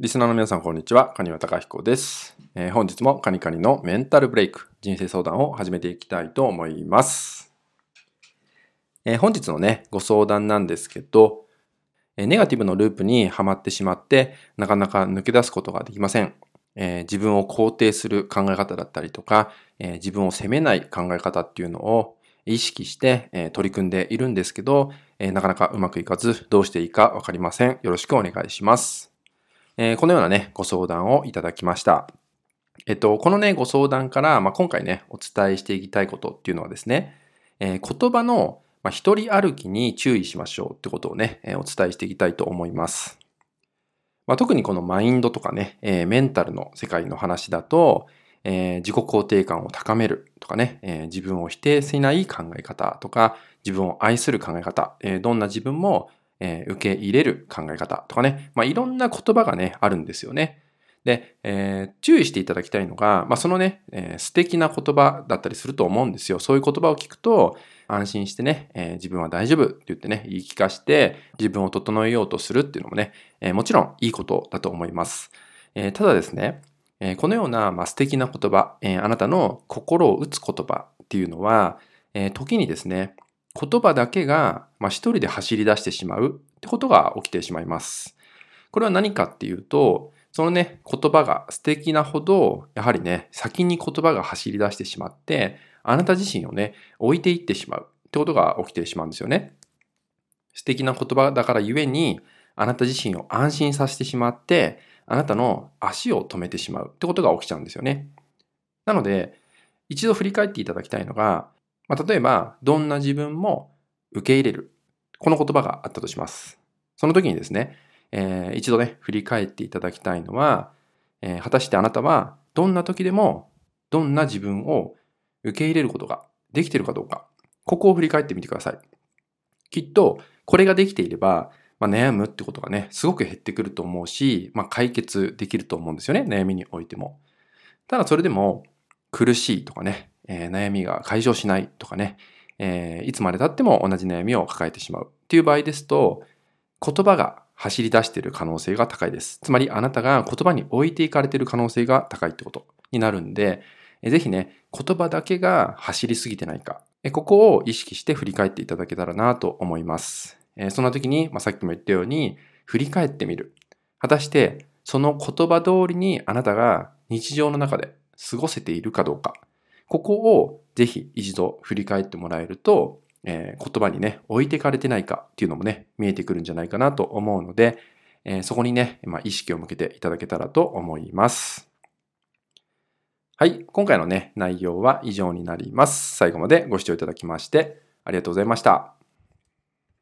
リスナーの皆さん、こんにちは。カニワタカヒコです、えー、本日もカニカニのメンタルブレイク、人生相談を始めていきたいと思います。えー、本日のね、ご相談なんですけど、えー、ネガティブのループにはまってしまって、なかなか抜け出すことができません。え自分を肯定する考え方だったりとか、え自分を責めない考え方っていうのを意識して、え取り組んでいるんですけど、えなかなかうまくいかず、どうしていいかわかりません。よろしくお願いします。えー、このようなね、ご相談をいただきました。えっと、このね、ご相談から、まあ、今回ね、お伝えしていきたいことっていうのはですね、えー、言葉の、まあ、一人歩きに注意しましょうってことをね、えー、お伝えしていきたいと思います。まあ、特にこのマインドとかね、えー、メンタルの世界の話だと、えー、自己肯定感を高めるとかね、えー、自分を否定しない考え方とか、自分を愛する考え方、えー、どんな自分もえー、受け入れる考え方とかね、まあ、いろんな言葉がね、あるんですよね。で、えー、注意していただきたいのが、まあ、そのね、えー、素敵な言葉だったりすると思うんですよ。そういう言葉を聞くと、安心してね、えー、自分は大丈夫って言ってね、言い聞かして、自分を整えようとするっていうのもね、えー、もちろんいいことだと思います。えー、ただですね、えー、このような、まあ、素敵な言葉、えー、あなたの心を打つ言葉っていうのは、えー、時にですね、言葉だけが、まあ、一人で走り出してしまうってことが起きてしまいます。これは何かっていうと、そのね、言葉が素敵なほど、やはりね、先に言葉が走り出してしまって、あなた自身をね、置いていってしまうってことが起きてしまうんですよね。素敵な言葉だからゆえに、あなた自身を安心させてしまって、あなたの足を止めてしまうってことが起きちゃうんですよね。なので、一度振り返っていただきたいのが、まあ、例えば、どんな自分も受け入れる。この言葉があったとします。その時にですね、えー、一度ね、振り返っていただきたいのは、えー、果たしてあなたはどんな時でもどんな自分を受け入れることができているかどうか、ここを振り返ってみてください。きっと、これができていれば、まあ、悩むってことがね、すごく減ってくると思うし、まあ、解決できると思うんですよね、悩みにおいても。ただそれでも、苦しいとかね、えー、悩みが解消しないとかね、えー、いつまで経っても同じ悩みを抱えてしまうっていう場合ですと、言葉が走り出している可能性が高いです。つまりあなたが言葉に置いていかれている可能性が高いってことになるんで、ぜひね、言葉だけが走りすぎてないか、ここを意識して振り返っていただけたらなと思います。そんな時に、まあ、さっきも言ったように、振り返ってみる。果たして、その言葉通りにあなたが日常の中で過ごせているかどうか。ここをぜひ一度振り返ってもらえると、えー、言葉にね、置いてかれてないかっていうのもね、見えてくるんじゃないかなと思うので、えー、そこにね、まあ、意識を向けていただけたらと思います。はい。今回のね、内容は以上になります。最後までご視聴いただきまして、ありがとうございました。